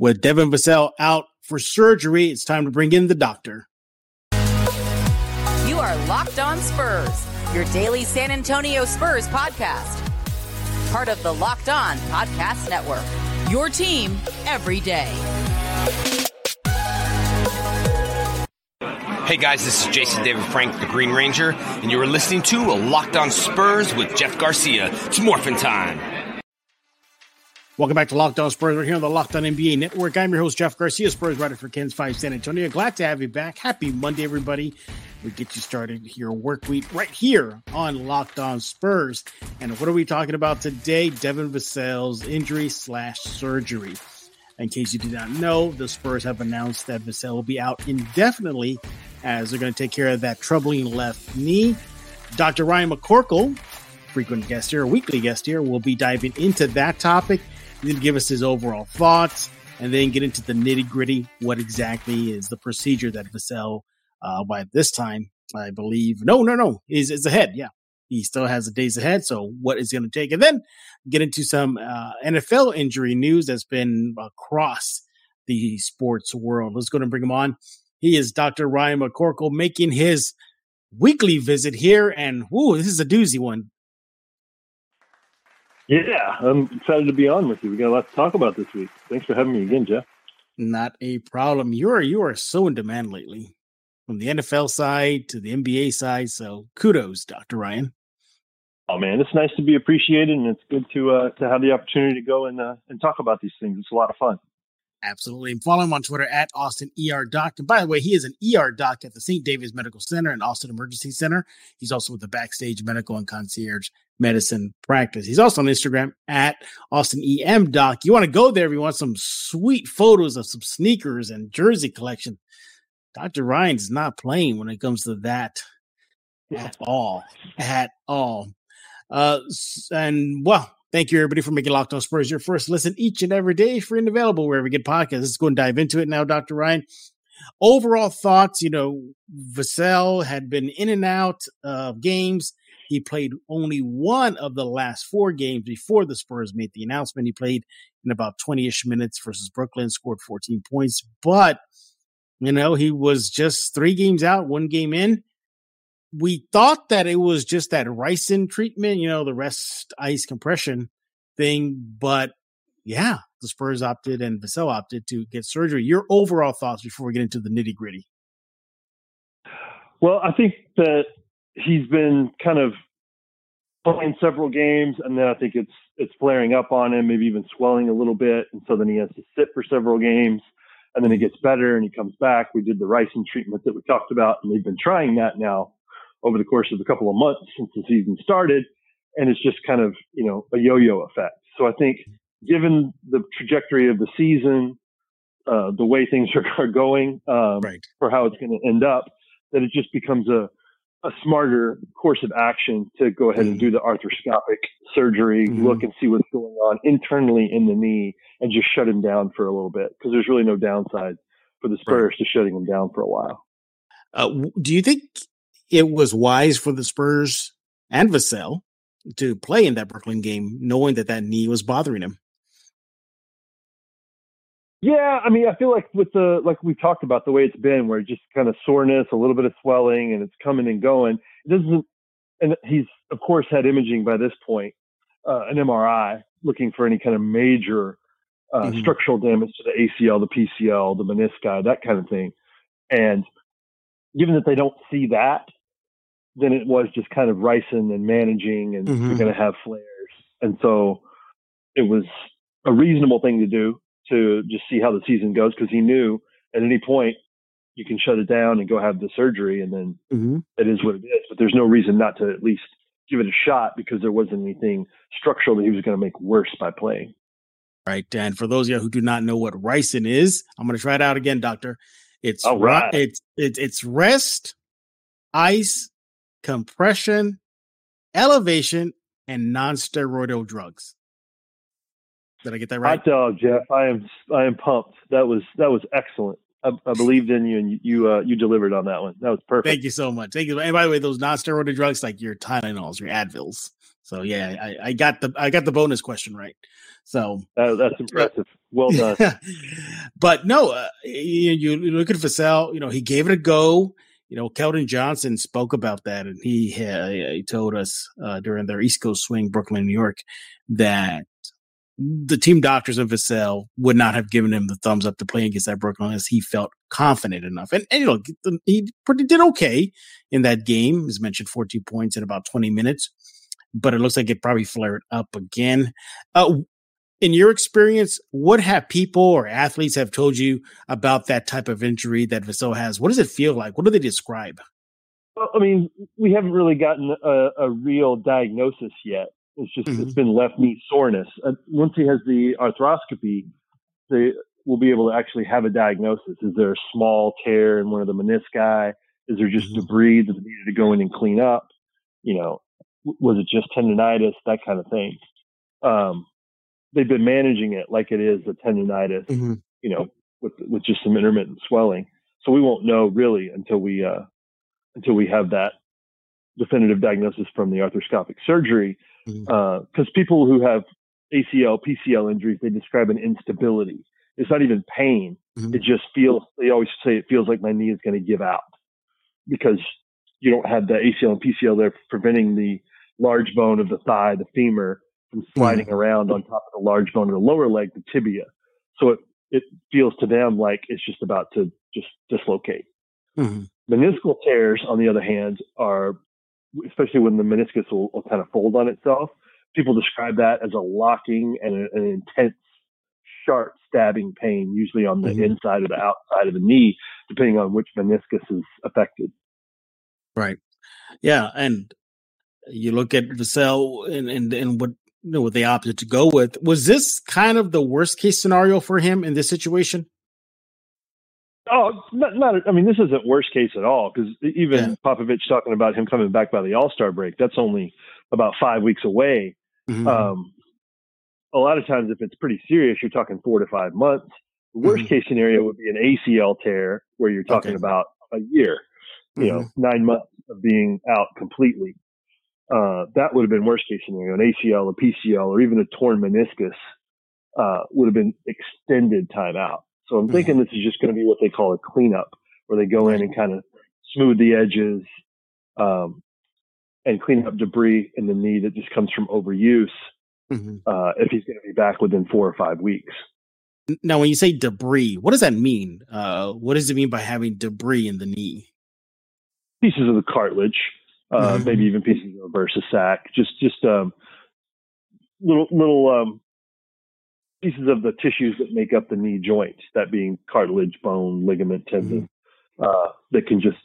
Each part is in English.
With Devin Vassell out for surgery, it's time to bring in the doctor. You are Locked On Spurs, your daily San Antonio Spurs podcast. Part of the Locked On Podcast Network. Your team every day. Hey guys, this is Jason David Frank, the Green Ranger, and you are listening to a Locked On Spurs with Jeff Garcia. It's morphin' time. Welcome back to Locked On Spurs. We're here on the Locked On NBA Network. I'm your host, Jeff Garcia, Spurs writer for KENS 5 San Antonio. Glad to have you back. Happy Monday, everybody. We get you started your work week right here on Locked On Spurs. And what are we talking about today? Devin Vassell's injury slash surgery. In case you did not know, the Spurs have announced that Vassell will be out indefinitely as they're going to take care of that troubling left knee. Dr. Ryan McCorkle, frequent guest here, weekly guest here, will be diving into that topic then give us his overall thoughts, and then get into the nitty gritty. What exactly is the procedure that Vassell, uh, by this time, I believe, no, no, no, is is ahead. Yeah, he still has the days ahead. So what is going to take? And then get into some uh, NFL injury news that's been across the sports world. Let's go and bring him on. He is Dr. Ryan McCorkle making his weekly visit here. And whoo, this is a doozy one. Yeah, I'm excited to be on with you. We got a lot to talk about this week. Thanks for having me again, Jeff. Not a problem. You are you are so in demand lately, from the NFL side to the NBA side. So kudos, Doctor Ryan. Oh man, it's nice to be appreciated, and it's good to uh, to have the opportunity to go and uh, and talk about these things. It's a lot of fun. Absolutely. And follow him on Twitter at Austin ER Doc. And by the way, he is an ER doc at the St. David's Medical Center and Austin Emergency Center. He's also with the Backstage Medical and Concierge Medicine Practice. He's also on Instagram at Austin EM Doc. You want to go there if you want some sweet photos of some sneakers and jersey collection. Dr. Ryan's not playing when it comes to that at all. At all. Uh, and well, Thank you, everybody, for making Locked On Spurs your first listen each and every day, free and available wherever you get podcasts. Let's go and dive into it now, Dr. Ryan. Overall thoughts, you know, Vassell had been in and out of games. He played only one of the last four games before the Spurs made the announcement. He played in about 20 ish minutes versus Brooklyn, scored 14 points, but, you know, he was just three games out, one game in we thought that it was just that ricin treatment, you know, the rest ice compression thing, but yeah, the Spurs opted and Vassell opted to get surgery. Your overall thoughts before we get into the nitty gritty? Well, I think that he's been kind of playing several games, and then I think it's it's flaring up on him, maybe even swelling a little bit, and so then he has to sit for several games, and then he gets better and he comes back. We did the ricin treatment that we talked about, and they've been trying that now over the course of a couple of months since the season started. And it's just kind of, you know, a yo-yo effect. So I think given the trajectory of the season, uh, the way things are, going, um, right. for how it's going to end up, that it just becomes a, a smarter course of action to go ahead and do the arthroscopic surgery, mm-hmm. look and see what's going on internally in the knee and just shut him down for a little bit because there's really no downside for the Spurs right. to shutting him down for a while. Uh, do you think it was wise for the Spurs and Vassell to play in that Brooklyn game, knowing that that knee was bothering him. Yeah, I mean, I feel like with the like we talked about the way it's been, where just kind of soreness, a little bit of swelling, and it's coming and going. It doesn't, and he's of course had imaging by this point, uh, an MRI, looking for any kind of major uh, mm-hmm. structural damage to the ACL, the PCL, the menisci, that kind of thing. And given that they don't see that, than it was just kind of ricin and managing and mm-hmm. you're going to have flares. And so it was a reasonable thing to do to just see how the season goes because he knew at any point you can shut it down and go have the surgery and then mm-hmm. it is what it is. But there's no reason not to at least give it a shot because there wasn't anything structural that he was going to make worse by playing. Right. And for those of you who do not know what ricin is, I'm going to try it out again, doctor. It's All right. it's it's it's rest, ice, compression, elevation, and non-steroidal drugs. Did I get that right? Hot dog, Jeff. I am I am pumped. That was that was excellent. I, I believed in you, and you uh, you delivered on that one. That was perfect. Thank you so much. Thank you. And by the way, those non-steroidal drugs like your Tylenols, your Advils. So yeah, I, I got the I got the bonus question right. So that, that's impressive. Well done. but no, uh, you, you, look at Vassell, you know, he gave it a go. You know, Keldon Johnson spoke about that and he, he told us uh, during their East Coast swing, Brooklyn, New York, that the team doctors of Vassell would not have given him the thumbs up to play against that Brooklyn unless he felt confident enough. And, and you know, he pretty did okay in that game. As mentioned, 14 points in about 20 minutes, but it looks like it probably flared up again. Uh, in your experience, what have people or athletes have told you about that type of injury that Vassell has? What does it feel like? What do they describe? Well, I mean, we haven't really gotten a, a real diagnosis yet. It's just mm-hmm. it's been left knee soreness. Uh, once he has the arthroscopy, they will be able to actually have a diagnosis. Is there a small tear in one of the menisci? Is there just mm-hmm. debris that needed to go in and clean up? You know, was it just tendonitis? That kind of thing. Um, they've been managing it like it is a tendonitis. Mm-hmm. You know, with with just some intermittent swelling. So we won't know really until we uh, until we have that definitive diagnosis from the arthroscopic surgery because mm-hmm. uh, people who have ACL, PCL injuries, they describe an instability. It's not even pain. Mm-hmm. It just feels, they always say it feels like my knee is going to give out because you don't have the ACL and PCL there preventing the large bone of the thigh, the femur, from sliding mm-hmm. around on top of the large bone of the lower leg, the tibia. So it, it feels to them like it's just about to just dislocate. Mm-hmm. Meniscal tears, on the other hand, are especially when the meniscus will, will, kind of fold on itself. People describe that as a locking and a, an intense, sharp stabbing pain, usually on the mm-hmm. inside or the outside of the knee, depending on which meniscus is affected. Right. Yeah, and you look at Vassell and and and what you know what they opted to go with. Was this kind of the worst case scenario for him in this situation? Oh, not, not, I mean, this isn't worst case at all because even yeah. Popovich talking about him coming back by the All Star break, that's only about five weeks away. Mm-hmm. Um, a lot of times, if it's pretty serious, you're talking four to five months. The worst mm-hmm. case scenario would be an ACL tear where you're talking okay. about a year, you mm-hmm. know, nine months of being out completely. Uh, that would have been worst case scenario. An ACL, a PCL, or even a torn meniscus uh, would have been extended time out. So I'm thinking mm-hmm. this is just going to be what they call a cleanup, where they go in and kind of smooth the edges um, and clean up debris in the knee that just comes from overuse. Mm-hmm. Uh, if he's going to be back within four or five weeks. Now, when you say debris, what does that mean? Uh, what does it mean by having debris in the knee? Pieces of the cartilage, uh, mm-hmm. maybe even pieces of the bursa sac, just just um, little little um, pieces of the tissues that make up the knee joint, that being cartilage, bone, ligament, tendon, mm-hmm. uh, that can just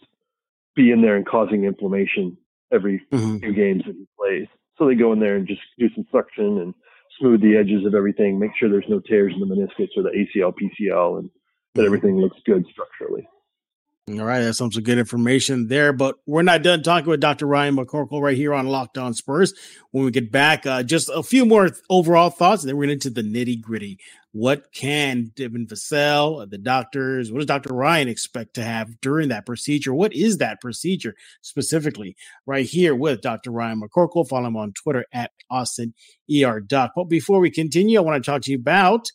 be in there and causing inflammation every mm-hmm. few games that he plays. So they go in there and just do some suction and smooth the edges of everything, make sure there's no tears in the meniscus or the ACL, PCL, and that mm-hmm. everything looks good structurally. All right, that's some good information there, but we're not done talking with Dr. Ryan McCorkle right here on Locked On Spurs. When we get back, uh, just a few more overall thoughts, and then we're into the nitty gritty. What can Devin Vassell, uh, the doctors, what does Dr. Ryan expect to have during that procedure? What is that procedure specifically? Right here with Dr. Ryan McCorkle. Follow him on Twitter at Austin ER Doc. But before we continue, I want to talk to you about,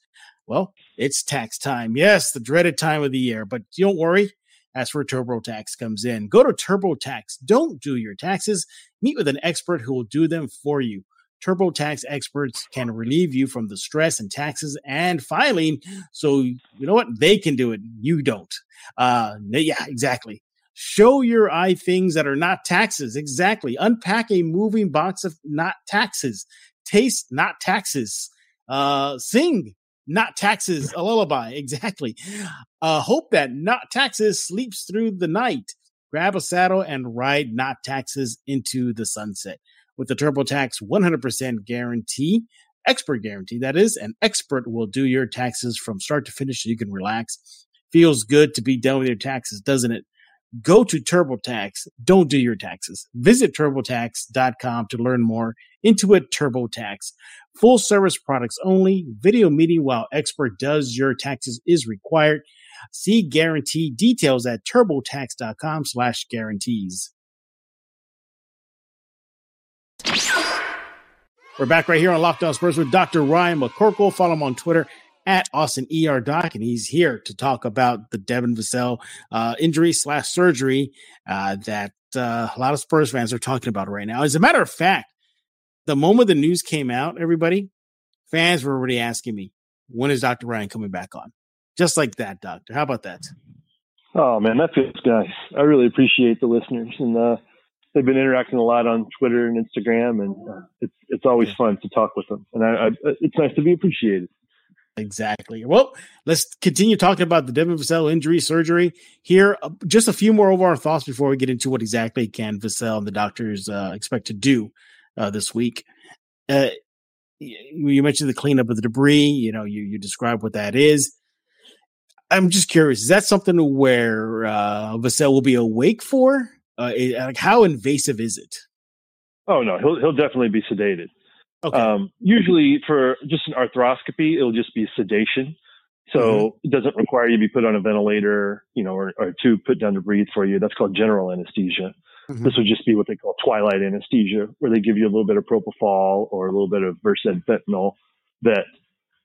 well, it's tax time. Yes, the dreaded time of the year, but don't worry as for TurboTax comes in. Go to TurboTax. Don't do your taxes. Meet with an expert who will do them for you. TurboTax experts can relieve you from the stress and taxes and filing. So you know what? They can do it. You don't. Uh, yeah, exactly. Show your eye things that are not taxes. Exactly. Unpack a moving box of not taxes. Taste not taxes. Uh, sing not taxes, a lullaby. Exactly. Uh, hope that not taxes sleeps through the night. Grab a saddle and ride not taxes into the sunset. With the TurboTax 100% guarantee, expert guarantee, that is, an expert will do your taxes from start to finish so you can relax. Feels good to be done with your taxes, doesn't it? Go to TurboTax. Don't do your taxes. Visit TurboTax.com to learn more. Intuit TurboTax. Full service products only. Video meeting while expert does your taxes is required. See guarantee details at TurboTax.com slash guarantees. We're back right here on Locked On Spurs with Dr. Ryan McCorkle. Follow him on Twitter at Austin ER Doc, and he's here to talk about the Devin Vassell uh, injury slash surgery uh, that uh, a lot of Spurs fans are talking about right now. As a matter of fact, the moment the news came out, everybody, fans were already asking me, when is Dr. Ryan coming back on? Just like that, Doctor. How about that? Oh man, that feels nice. I really appreciate the listeners, and uh, they've been interacting a lot on Twitter and Instagram, and uh, it's it's always fun to talk with them, and I, I, it's nice to be appreciated. Exactly. Well, let's continue talking about the Devin Vassell injury surgery here. Uh, just a few more overall thoughts before we get into what exactly can Vassell and the doctors uh, expect to do uh, this week. Uh, you mentioned the cleanup of the debris. You know, you you describe what that is. I'm just curious. Is that something where uh, Vassell will be awake for? Uh, like, how invasive is it? Oh no, he'll he'll definitely be sedated. Okay. Um, usually for just an arthroscopy, it'll just be sedation. So mm-hmm. it doesn't require you to be put on a ventilator, you know, or, or to put down to breathe for you. That's called general anesthesia. Mm-hmm. This would just be what they call twilight anesthesia, where they give you a little bit of propofol or a little bit of Versed fentanyl that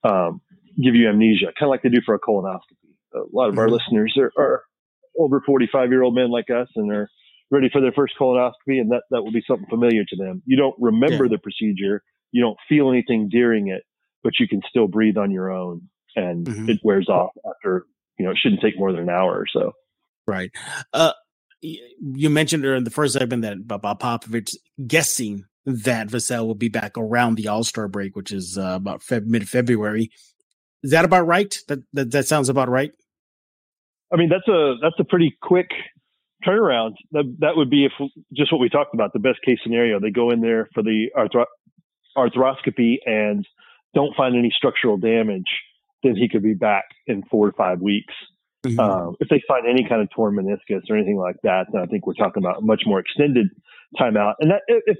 um, give you amnesia, kind of like they do for a colonoscopy. A lot of mm-hmm. our listeners are, are over 45 year old men like us and are ready for their first colonoscopy, and that, that will be something familiar to them. You don't remember yeah. the procedure you don't feel anything during it, but you can still breathe on your own and mm-hmm. it wears off after, you know, it shouldn't take more than an hour or so. Right. Uh, you mentioned in the first segment that Bob Popovich guessing that Vassell will be back around the All Star break, which is uh, about Feb- mid February. Is that about right? That, that that sounds about right. I mean, that's a that's a pretty quick turnaround. That that would be if just what we talked about, the best case scenario. They go in there for the arthro- arthroscopy and don't find any structural damage, then he could be back in four to five weeks. Mm-hmm. Um, if they find any kind of torn meniscus or anything like that, then I think we're talking about a much more extended timeout. And that, if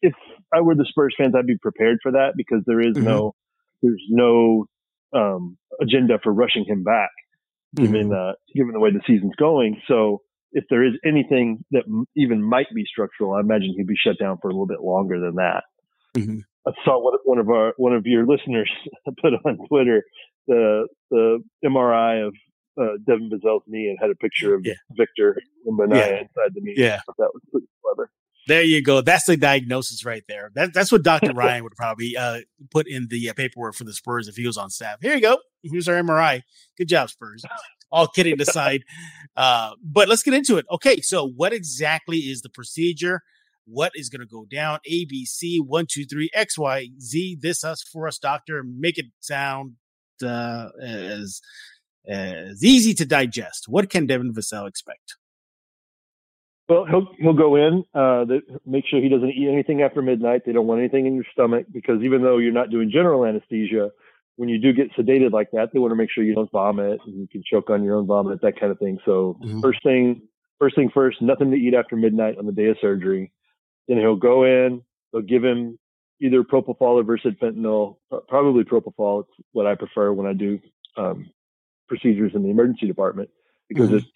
if I were the Spurs fans, I'd be prepared for that because there is mm-hmm. no there's no um, agenda for rushing him back, given mm-hmm. uh, given the way the season's going. So if there is anything that even might be structural, I imagine he'd be shut down for a little bit longer than that. I saw what one of our one of your listeners put on Twitter the the MRI of uh, Devin Vassell's knee and had a picture of yeah. Victor Wembanyama yeah. inside the knee. Yeah, that was pretty clever. There you go. That's the diagnosis right there. That, that's what Dr. Ryan would probably uh, put in the uh, paperwork for the Spurs if he was on staff. Here you go. Here's our MRI. Good job, Spurs. All kidding aside. Uh, but let's get into it. Okay, so what exactly is the procedure? What is going to go down. ABC one two three X Y Z. This us for us, doctor. Make it sound uh, as as easy to digest. What can Devin Vassell expect? Well, he'll he'll go in. Uh, make sure he doesn't eat anything after midnight. They don't want anything in your stomach because even though you're not doing general anesthesia, when you do get sedated like that, they want to make sure you don't vomit and you can choke on your own vomit, that kind of thing. So mm-hmm. first thing, first thing first, nothing to eat after midnight on the day of surgery. Then he'll go in, they'll give him either propofol or Versed fentanyl, probably propofol. It's what I prefer when I do um, procedures in the emergency department because mm-hmm. it's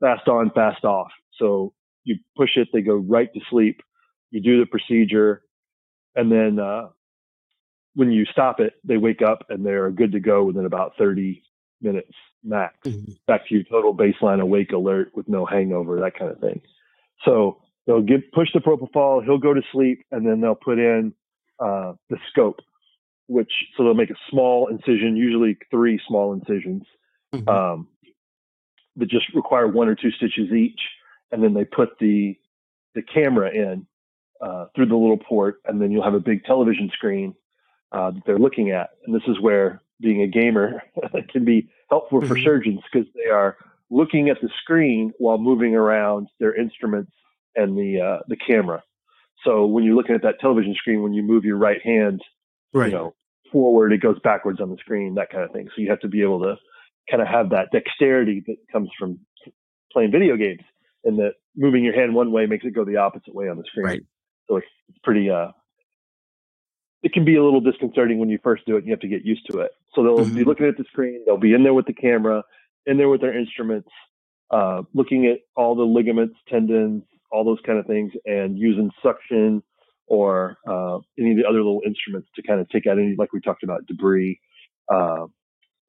fast on, fast off. So you push it, they go right to sleep. You do the procedure, and then uh, when you stop it, they wake up and they're good to go within about 30 minutes max. Mm-hmm. Back to your total baseline awake alert with no hangover, that kind of thing. So they'll give push the propofol, he'll go to sleep, and then they'll put in uh, the scope, which so they'll make a small incision, usually three small incisions, mm-hmm. um, that just require one or two stitches each, and then they put the the camera in uh, through the little port, and then you'll have a big television screen uh, that they're looking at, and this is where being a gamer can be helpful for mm-hmm. surgeons because they are looking at the screen while moving around their instruments and the uh, the camera. So when you're looking at that television screen, when you move your right hand, right. you know, forward, it goes backwards on the screen, that kind of thing. So you have to be able to kind of have that dexterity that comes from playing video games, and that moving your hand one way makes it go the opposite way on the screen. Right. So it's, it's pretty. Uh, it can be a little disconcerting when you first do it. and You have to get used to it. So they'll mm-hmm. be looking at the screen. They'll be in there with the camera, in there with their instruments, uh, looking at all the ligaments, tendons, all those kind of things, and using suction or uh, any of the other little instruments to kind of take out any, like we talked about, debris. Uh,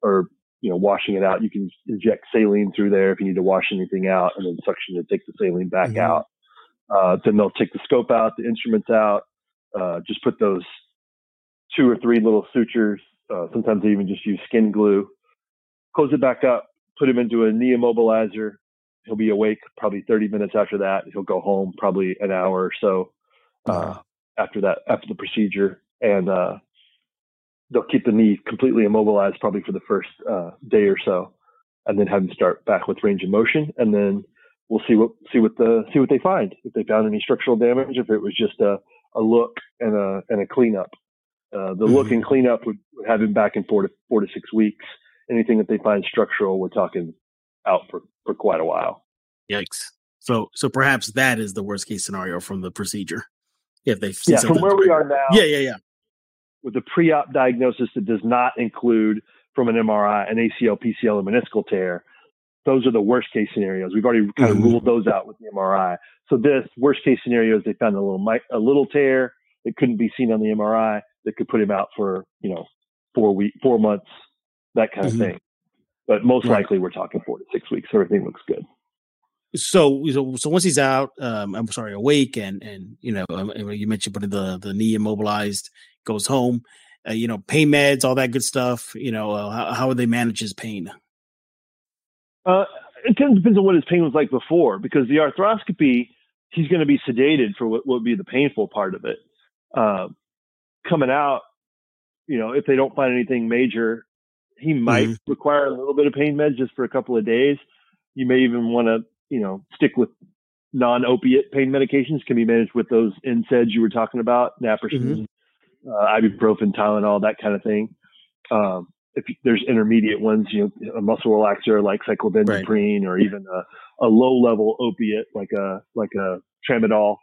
or you know washing it out. You can inject saline through there if you need to wash anything out, and then suction to take the saline back mm-hmm. out. Uh, then they'll take the scope out, the instruments out, uh, just put those two or three little sutures. Uh, sometimes they even just use skin glue. Close it back up, put him into a knee immobilizer. He'll be awake probably 30 minutes after that. He'll go home probably an hour or so uh, after that, after the procedure, and uh, they'll keep the knee completely immobilized probably for the first uh, day or so, and then have him start back with range of motion, and then we'll see what see what the see what they find. If they found any structural damage, if it was just a, a look and a and a cleanup. Uh, the mm-hmm. look and cleanup would, would have him back in four to four to six weeks. Anything that they find structural, we're talking out for, for quite a while. Yikes! So so perhaps that is the worst case scenario from the procedure. If they yeah from where we are now. Yeah yeah yeah. With the pre-op diagnosis that does not include from an MRI an ACL, PCL, or meniscal tear, those are the worst case scenarios. We've already kind of mm-hmm. ruled those out with the MRI. So this worst case scenario is they found a little a little tear that couldn't be seen on the MRI that could put him out for you know four week four months that kind of mm-hmm. thing. But most right. likely we're talking four to six weeks. Everything looks good. So, so, so once he's out, um, I'm sorry, awake, and and you know, um, you mentioned putting the the knee immobilized, goes home, uh, you know, pain meds, all that good stuff. You know, uh, how, how would they manage his pain? Uh, it kind of depends on what his pain was like before, because the arthroscopy, he's going to be sedated for what would be the painful part of it. Uh, coming out, you know, if they don't find anything major, he might mm-hmm. require a little bit of pain meds just for a couple of days. You may even want to, you know, stick with non-opiate pain medications. Can be managed with those NSAIDs you were talking about, naproxen, mm-hmm. uh, ibuprofen, Tylenol, that kind of thing. Um, if there's intermediate ones, you know, a muscle relaxer like cyclobenzaprine, right. or even a, a low-level opiate like a like a tramadol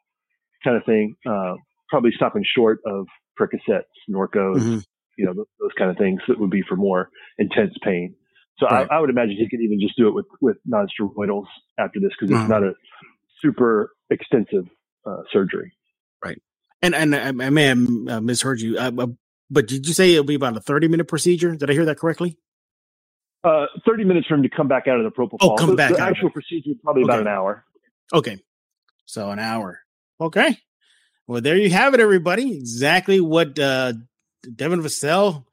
kind of thing. Uh, probably stopping short of Percocets, Norcos, mm-hmm. You know, those, kind of things that would be for more intense pain. So right. I, I, would imagine he could even just do it with with non-steroidals after this because it's mm-hmm. not a super extensive uh, surgery. Right. And and I, I may have uh, misheard you, uh, but did you say it'll be about a thirty minute procedure? Did I hear that correctly? Uh, 30 minutes for him to come back out of the propofol. Oh, come back. The actual procedure is probably okay. about an hour. Okay. So an hour. Okay. Well, there you have it, everybody. Exactly what uh, Devin Vassell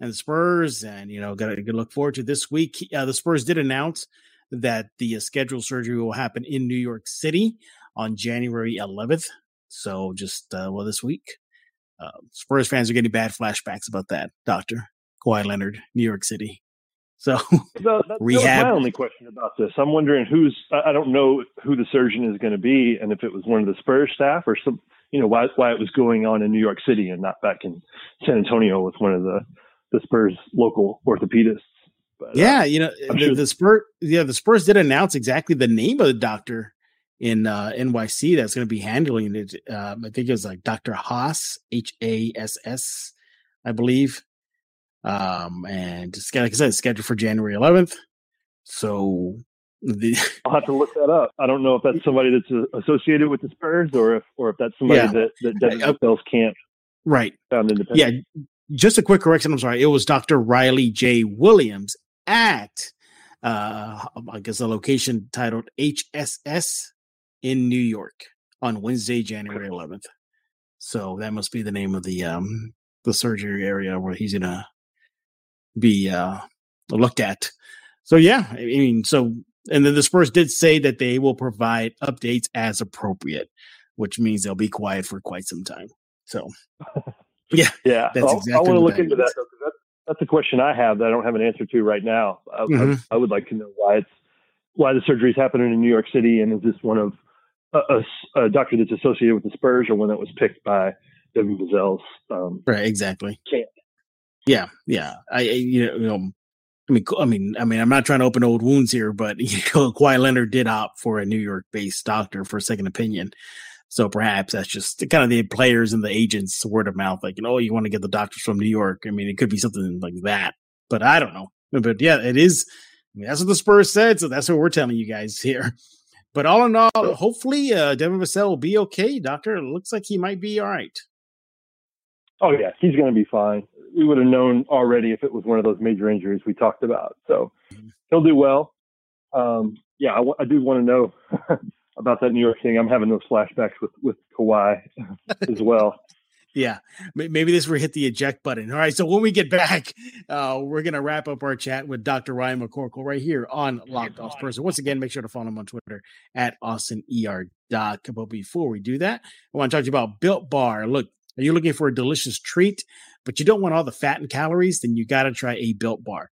and the Spurs, and you know, got to look forward to this week. Uh, the Spurs did announce that the uh, scheduled surgery will happen in New York City on January 11th. So just uh, well, this week, uh, Spurs fans are getting bad flashbacks about that. Doctor Kawhi Leonard, New York City. So that's, rehab. my only question about this. I'm wondering who's. I don't know who the surgeon is going to be, and if it was one of the Spurs staff or some you know why why it was going on in New York City and not back in San Antonio with one of the the Spurs local orthopedists. But, uh, yeah, uh, you know the, sure. the Spurs. Yeah, the Spurs did announce exactly the name of the doctor in uh, NYC that's going to be handling it. Um, I think it was like Doctor Haas, H A S S, I believe. Um, and like I said, scheduled for January 11th. So the, I'll have to look that up. I don't know if that's somebody that's uh, associated with the Spurs or if or if that's somebody yeah. that that Devin Vassell's camp. Right. Found independent. Yeah. Just a quick correction. I'm sorry. It was Dr. Riley J. Williams at, uh, I guess, a location titled HSS in New York on Wednesday, January 11th. So that must be the name of the um the surgery area where he's gonna be uh looked at. So yeah, I mean, so and then the Spurs did say that they will provide updates as appropriate, which means they'll be quiet for quite some time. So, yeah, yeah, that's exactly. I want to look into that though, because that's, that's a question I have that I don't have an answer to right now. I, mm-hmm. I, I would like to know why it's why the surgery is happening in New York City, and is this one of a, a, a, doctor that's associated with the Spurs, or one that was picked by Devin Vassell's um, right? Exactly. Camp. Yeah, yeah. I, you know, you know I mean, I mean, I mean, I'm not trying to open old wounds here, but you know, Kawhi Leonard did opt for a New York-based doctor for a second opinion. So perhaps that's just kind of the players and the agents word of mouth, like, you know, you want to get the doctors from New York. I mean, it could be something like that, but I don't know. But yeah, it is. I mean, that's what the Spurs said, so that's what we're telling you guys here. But all in all, hopefully, uh, Devin Vassell will be okay. Doctor, looks like he might be all right. Oh yeah, he's going to be fine. We would have known already if it was one of those major injuries we talked about. So he'll do well. Um, yeah, I, w- I do want to know about that New York thing. I'm having those flashbacks with with Kawhi as well. Yeah, maybe this will hit the eject button. All right, so when we get back, uh, we're gonna wrap up our chat with Dr. Ryan McCorkle right here on Locked Off Spurs. Once again, make sure to follow him on Twitter at Austin ER Doc. But before we do that, I want to talk to you about Built Bar. Look, are you looking for a delicious treat, but you don't want all the fat and calories? Then you got to try a Built Bar.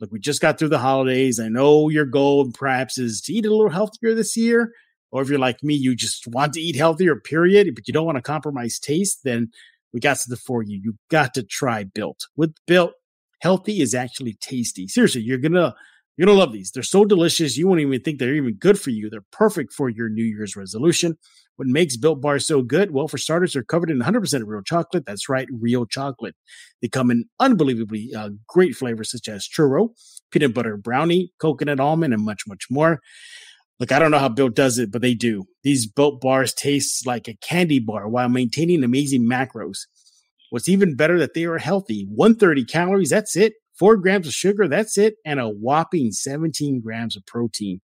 Look, we just got through the holidays. I know your goal perhaps is to eat a little healthier this year or if you're like me, you just want to eat healthier, period, but you don't want to compromise taste, then we got something for you. You got to try Built. With Built, healthy is actually tasty. Seriously, you're gonna you're gonna love these. They're so delicious, you won't even think they're even good for you. They're perfect for your New Year's resolution. What makes Built Bars so good? Well, for starters, they're covered in 100% real chocolate. That's right, real chocolate. They come in unbelievably uh, great flavors such as churro, peanut butter brownie, coconut almond, and much, much more. Look, I don't know how Built does it, but they do. These Built bars taste like a candy bar while maintaining amazing macros. What's even better that they are healthy. 130 calories, that's it. Four grams of sugar, that's it. And a whopping 17 grams of protein.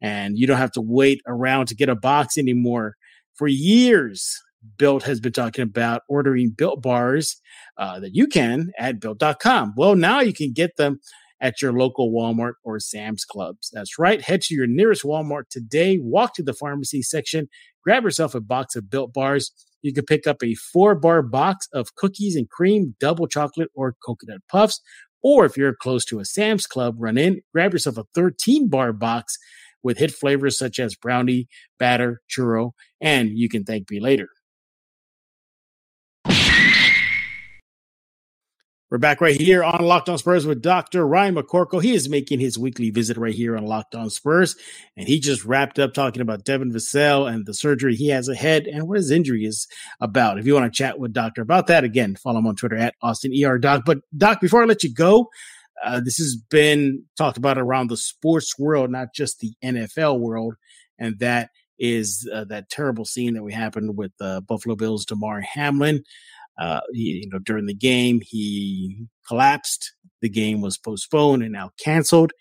And you don't have to wait around to get a box anymore. For years, Built has been talking about ordering Built bars uh, that you can at built.com. Well, now you can get them at your local Walmart or Sam's Clubs. That's right. Head to your nearest Walmart today, walk to the pharmacy section, grab yourself a box of built bars. You can pick up a four bar box of cookies and cream, double chocolate, or coconut puffs. Or if you're close to a Sam's Club, run in, grab yourself a 13 bar box with hit flavors such as brownie, batter, churro, and you can thank me later. We're back right here on Locked On Spurs with Dr. Ryan McCorkle. He is making his weekly visit right here on Locked On Spurs. And he just wrapped up talking about Devin Vassell and the surgery he has ahead and what his injury is about. If you want to chat with Doctor about that, again, follow him on Twitter at Austin ER Doc. But Doc, before I let you go, uh, this has been talked about around the sports world, not just the NFL world. And that is uh, that terrible scene that we happened with uh, Buffalo Bills Damar Hamlin. Uh, you know, during the game, he collapsed. The game was postponed and now canceled.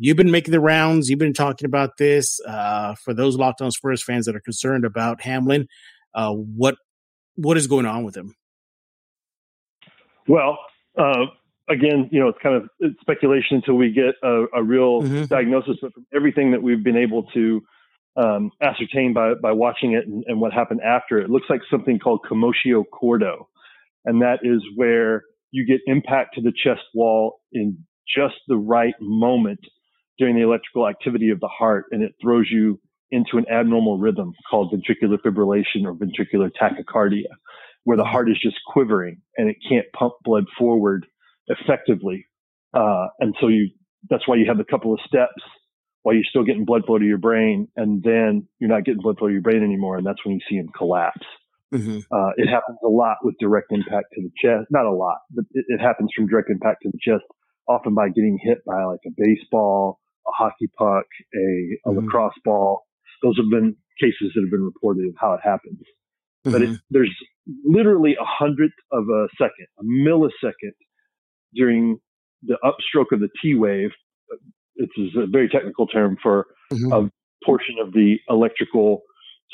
You've been making the rounds. You've been talking about this. Uh, for those Locked On Spurs fans that are concerned about Hamlin, uh, what what is going on with him? Well, uh, again, you know, it's kind of it's speculation until we get a, a real mm-hmm. diagnosis. But from everything that we've been able to um, ascertained by, by watching it and, and, what happened after. It looks like something called commotio cordo. and that is where you get impact to the chest wall in just the right moment during the electrical activity of the heart, and it throws you into an abnormal rhythm called ventricular fibrillation or ventricular tachycardia, where the heart is just quivering and it can't pump blood forward effectively. Uh, and so you, that's why you have a couple of steps while you're still getting blood flow to your brain, and then you're not getting blood flow to your brain anymore, and that's when you see them collapse. Mm-hmm. Uh, it happens a lot with direct impact to the chest. Not a lot, but it, it, happens from direct impact to the chest, often by getting hit by like a baseball, a hockey puck, a, a mm-hmm. lacrosse ball. Those have been cases that have been reported of how it happens. Mm-hmm. But it, there's literally a hundredth of a second, a millisecond during the upstroke of the T wave it's a very technical term for mm-hmm. a portion of the electrical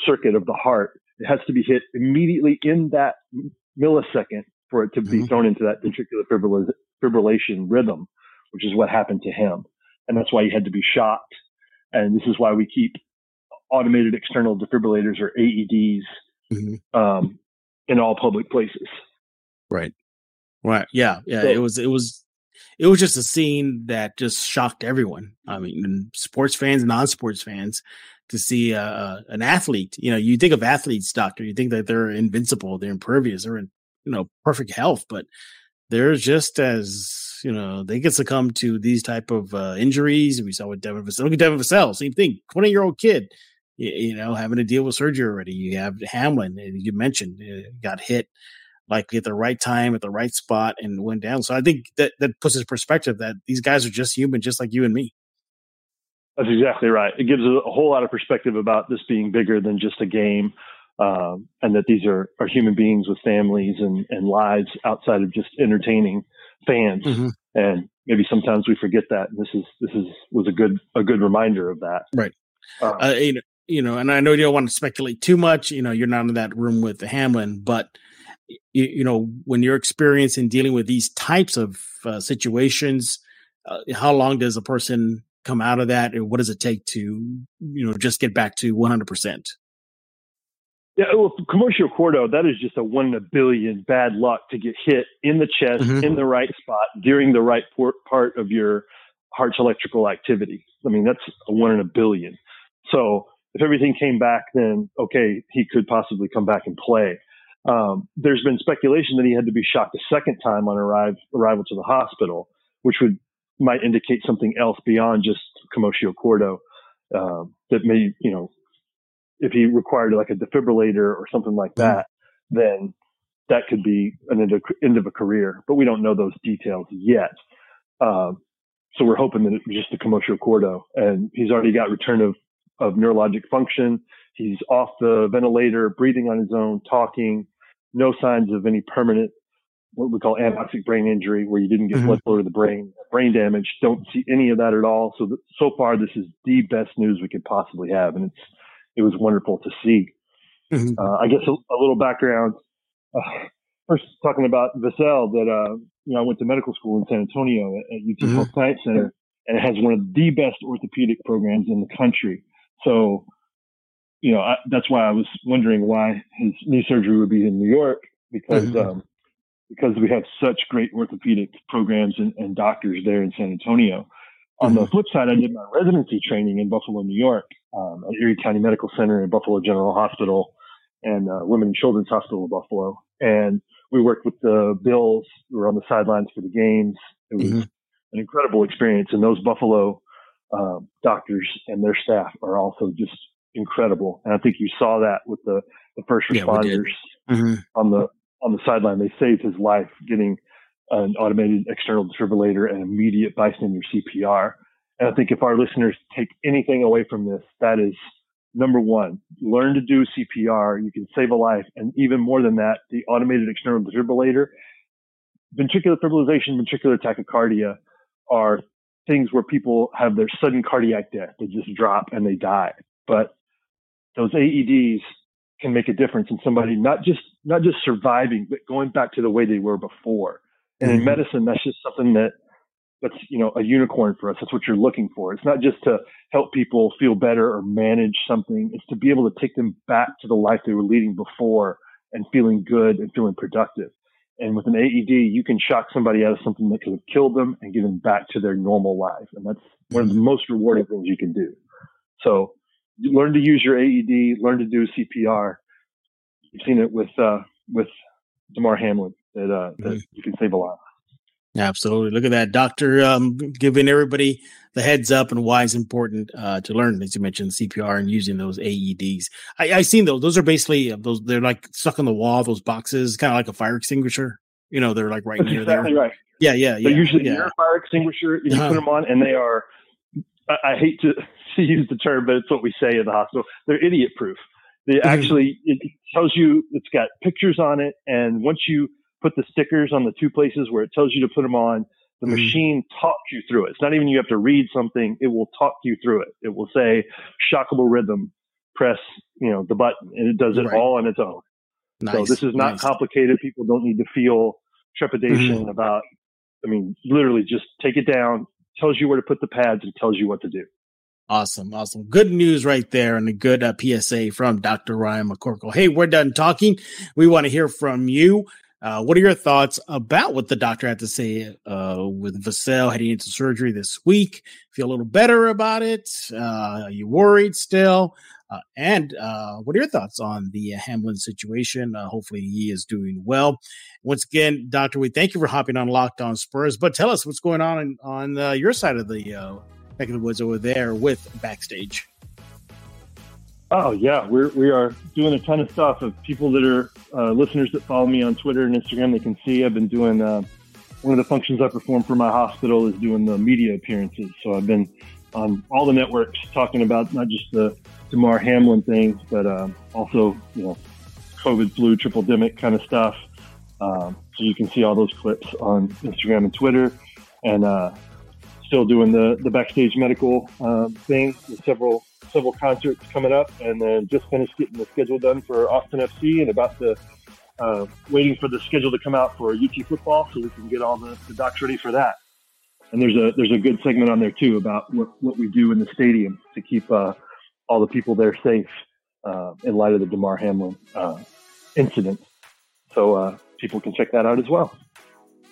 circuit of the heart. It has to be hit immediately in that millisecond for it to be mm-hmm. thrown into that ventricular fibrillation rhythm, which is what happened to him. And that's why he had to be shocked. And this is why we keep automated external defibrillators or AEDs mm-hmm. um, in all public places. Right. Right. Yeah. Yeah. So, it was, it was, it was just a scene that just shocked everyone. I mean, sports fans and non-sports fans to see uh, an athlete. You know, you think of athletes, doctor, you think that they're invincible, they're impervious, they're in you know perfect health, but they're just as you know they get succumb to these type of uh, injuries. We saw with Devin Vassell. Look at Devin Vassell, same thing. Twenty year old kid, you, you, know, having to deal with surgery already. You have Hamlin, you mentioned, uh, got hit like at the right time at the right spot and went down. So I think that that puts his perspective that these guys are just human, just like you and me. That's exactly right. It gives a, whole lot of perspective about this being bigger than just a game. um, and that these are, are human beings with families and, and lives outside of just entertaining fans. Mm-hmm. And maybe sometimes we forget that. And this is this is was a good a good reminder of that. Right. Um, uh, you, know, you know, and I know you don't want to speculate too much. You know, you're not in that room with the Hamlin, but you, you know, when you're experiencing dealing with these types of uh, situations, uh, how long does a person come out of that, and what does it take to you know just get back to 100 percent? Yeah, well, Commotion Acordo, that is just a one in a billion bad luck to get hit in the chest mm-hmm. in the right spot during the right part of your heart's electrical activity. I mean, that's a one in a billion. So if everything came back, then okay, he could possibly come back and play. Um, there's been speculation that he had to be shocked a second time on arrive, arrival to the hospital, which would might indicate something else beyond just commotio cordo uh, that may, you know, if he required like a defibrillator or something like mm-hmm. that, then that could be an end of, end of a career. But we don't know those details yet. Um, so we're hoping that it's just a commotio cordo, and he's already got return of of neurologic function. He's off the ventilator, breathing on his own, talking. No signs of any permanent, what we call anoxic brain injury, where you didn't get mm-hmm. blood flow to the brain, brain damage. Don't see any of that at all. So, th- so far, this is the best news we could possibly have, and it's it was wonderful to see. Mm-hmm. Uh, I guess a, a, little background. Uh, first, talking about Vassell, that uh, you know, I went to medical school in San Antonio at, at UT mm-hmm. Health Science Center, and it has one of the best orthopedic programs in the country. So, you know, I, that's why I was wondering why his knee surgery would be in New York because mm-hmm. um, because we have such great orthopedic programs and, and doctors there in San Antonio. On mm-hmm. the flip side, I did my residency training in Buffalo, New York, um, at Erie County Medical Center and Buffalo General Hospital and uh, Women and Children's Hospital of Buffalo. And we worked with the Bills. We were on the sidelines for the games. It was mm-hmm. an incredible experience. And those Buffalo uh, doctors and their staff are also just incredible. And I think you saw that with the, the first responders yeah, mm-hmm. on the on the sideline. They saved his life getting an automated external defibrillator and immediate bystander CPR. And I think if our listeners take anything away from this, that is number one, learn to do CPR. You can save a life. And even more than that, the automated external defibrillator, ventricular fibrillation, ventricular tachycardia are things where people have their sudden cardiac death. They just drop and they die. But those AEDs can make a difference in somebody not just not just surviving, but going back to the way they were before. And in mm-hmm. medicine, that's just something that that's you know a unicorn for us. That's what you're looking for. It's not just to help people feel better or manage something. It's to be able to take them back to the life they were leading before and feeling good and feeling productive. And with an AED, you can shock somebody out of something that could have killed them and get them back to their normal life. And that's one of the most rewarding things you can do. So learn to use your AED, learn to do CPR. You've seen it with, uh, with Damar Hamlin that, uh, that mm-hmm. you can save a lot. Absolutely. Look at that. Doctor um, giving everybody the heads up and why it's important uh, to learn, as you mentioned, CPR and using those AEDs. I, I seen those. Those are basically uh, those. They're like stuck on the wall. Those boxes, kind of like a fire extinguisher. You know, they're like right That's near exactly there. Right. Yeah, yeah, yeah. They're usually yeah. near a fire extinguisher. You uh-huh. put them on, and they are. I, I hate to, to use the term, but it's what we say in the hospital. They're idiot proof. They mm-hmm. actually it tells you it's got pictures on it, and once you put the stickers on the two places where it tells you to put them on, the mm-hmm. machine talks you through it. It's not even you have to read something. It will talk you through it. It will say shockable rhythm, press, you know, the button and it does it right. all on its own. Nice. So this is not nice. complicated. People don't need to feel trepidation mm-hmm. about, I mean, literally just take it down, tells you where to put the pads and tells you what to do. Awesome. Awesome. Good news right there and a good uh, PSA from Dr. Ryan McCorkle. Hey, we're done talking. We want to hear from you. Uh, what are your thoughts about what the doctor had to say uh, with Vassell heading into surgery this week? Feel a little better about it? Uh, are you worried still? Uh, and uh, what are your thoughts on the Hamlin situation? Uh, hopefully, he is doing well. Once again, Doctor, we thank you for hopping on Locked On Spurs. But tell us what's going on in, on your side of the neck in the woods over there with backstage. Oh yeah, we're we are doing a ton of stuff. Of people that are uh, listeners that follow me on Twitter and Instagram, they can see I've been doing. Uh, one of the functions I perform for my hospital is doing the media appearances. So I've been on all the networks talking about not just the Damar Hamlin thing, but um, also you know COVID flu triple demic kind of stuff. Um, so you can see all those clips on Instagram and Twitter, and uh, still doing the the backstage medical um, thing with several several concerts coming up, and then just finished getting the schedule done for Austin FC, and about to uh, waiting for the schedule to come out for UT football, so we can get all the, the docs ready for that. And there's a there's a good segment on there too about what, what we do in the stadium to keep uh, all the people there safe uh, in light of the Damar Hamlin uh, incident. So uh, people can check that out as well.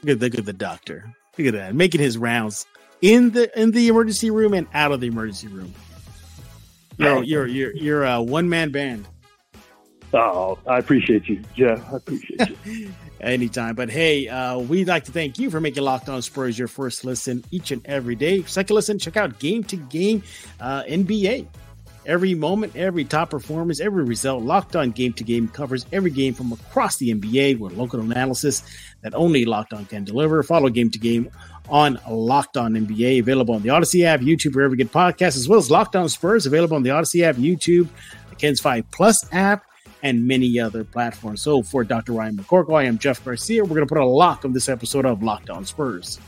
Look at look at the doctor. Look at that, making his rounds in the in the emergency room and out of the emergency room. You're you're you're you're a one man band. Oh, I appreciate you. Yeah, I appreciate you. Anytime. But hey, uh, we'd like to thank you for making Locked On Spurs your first listen each and every day. Second listen, check out Game to Game uh, NBA. Every moment, every top performance, every result, Locked On Game to Game covers every game from across the NBA with local analysis that only Locked On can deliver. Follow Game to Game on Locked On NBA, available on the Odyssey app, YouTube, wherever you get podcasts, as well as Locked On Spurs, available on the Odyssey app, YouTube, the KENS 5 Plus app, and many other platforms. So for Dr. Ryan McCorkle, I am Jeff Garcia. We're going to put a lock on this episode of Locked On Spurs.